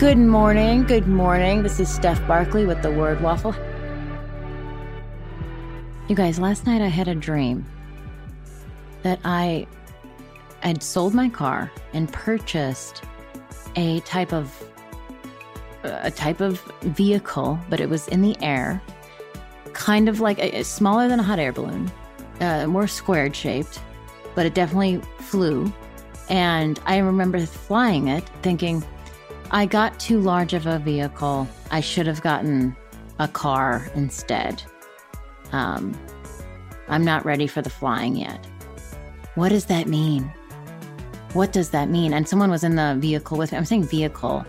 Good morning. Good morning. This is Steph Barkley with the Word Waffle. You guys, last night I had a dream that I had sold my car and purchased a type of a type of vehicle, but it was in the air, kind of like a, smaller than a hot air balloon, uh, more squared shaped, but it definitely flew. And I remember flying it, thinking, I got too large of a vehicle. I should have gotten a car instead. Um, I'm not ready for the flying yet. What does that mean? What does that mean? And someone was in the vehicle with me. I'm saying vehicle.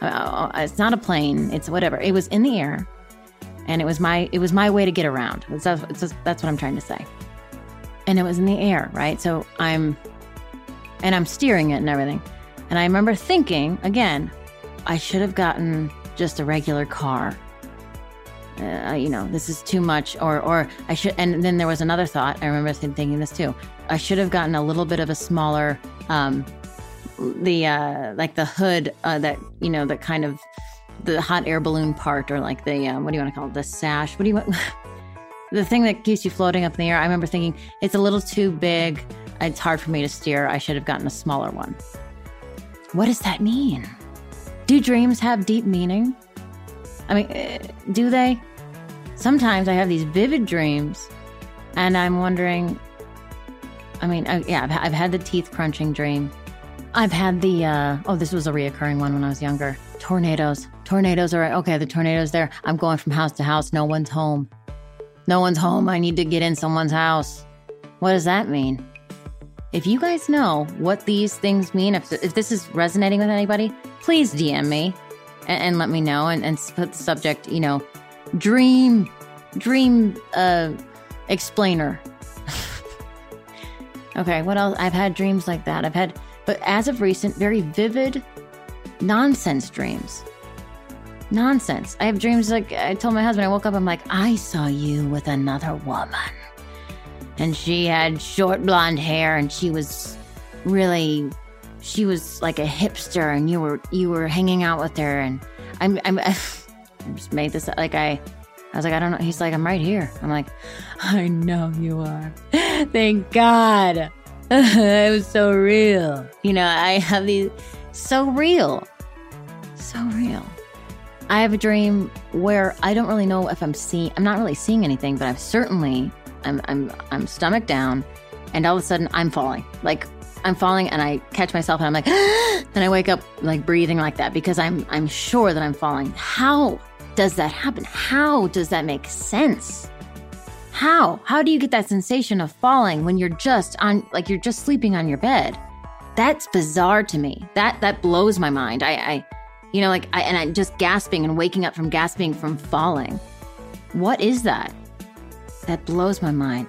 Uh, uh it's not a plane. It's whatever. It was in the air, and it was my it was my way to get around. That's, that's, that's what I'm trying to say. And it was in the air, right? So I'm, and I'm steering it and everything. And I remember thinking again, I should have gotten just a regular car. Uh, you know, this is too much, or or I should. And then there was another thought. I remember thinking this too. I should have gotten a little bit of a smaller, um, the uh, like the hood uh, that you know, the kind of the hot air balloon part, or like the uh, what do you want to call it, the sash? What do you want? the thing that keeps you floating up in the air. I remember thinking it's a little too big. It's hard for me to steer. I should have gotten a smaller one. What does that mean? Do dreams have deep meaning? I mean, eh, do they? Sometimes I have these vivid dreams and I'm wondering. I mean, I, yeah, I've, I've, had the teeth crunching dream. I've had the, uh, oh, this was a reoccurring one when I was younger. Tornadoes. Tornadoes are, okay, the tornado's there. I'm going from house to house. No one's home. No one's home. I need to get in someone's house. What does that mean? If you guys know what these things mean, if, if this is resonating with anybody, please DM me and, and let me know and, and, put the subject, you know, dream, dream uh, explainer. okay, what else? I've had dreams like that. I've had, but as of recent, very vivid nonsense dreams. Nonsense. I have dreams like I told my husband, I woke up, I'm like, I saw you with another woman and she had short blonde hair and she was really she was like a hipster and you were you were hanging out with her and I'm I'm I just made this like I I was like I don't know. He's like I'm right here. I'm like I know you are. Thank God. It was so real. You know I have these so real. So real. I have a dream where I don't really know if I'm seeing I'm not really seeing anything but I'm certainly I'm I'm I'm stomach down, and all of a sudden I'm falling. Like I'm falling, and I catch myself, and I'm like, and I wake up like breathing like that because I'm I'm sure that I'm falling. How does that happen? How does that make sense? How? How do you get that sensation of falling when you're just on like you're just sleeping on your bed? That's bizarre to me. That that blows my mind. I, I you know, like I and I'm just gasping and waking up from gasping from falling. What is that? That blows my mind.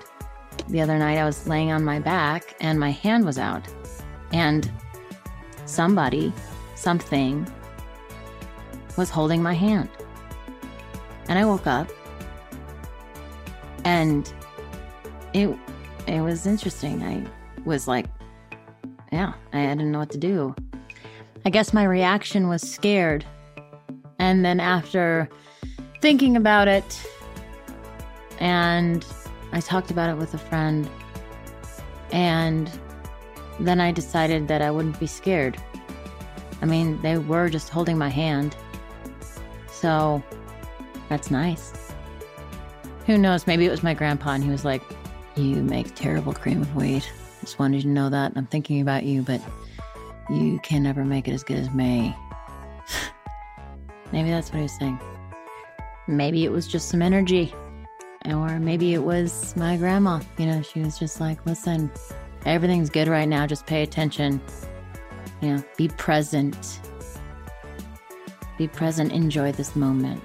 The other night I was laying on my back and my hand was out. And somebody, something, was holding my hand. And I woke up and it it was interesting. I was like, yeah, I didn't know what to do. I guess my reaction was scared. And then after thinking about it, and I talked about it with a friend. And then I decided that I wouldn't be scared. I mean, they were just holding my hand. So that's nice. Who knows? Maybe it was my grandpa and he was like, You make terrible cream of wheat. Just wanted you to know that. I'm thinking about you, but you can never make it as good as me. Maybe that's what he was saying. Maybe it was just some energy. Or maybe it was my grandma. You know, she was just like, listen, Everything's good right now. Just pay attention. You know, be present. Be present. Enjoy this moment.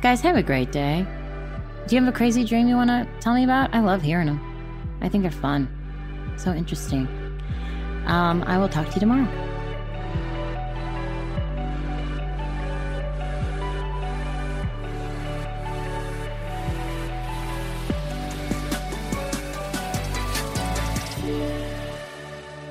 Guys, have a great day. Do you have a crazy dream you want to tell me about? I love hearing them. I think they're fun. So interesting. Um, I will talk to you tomorrow.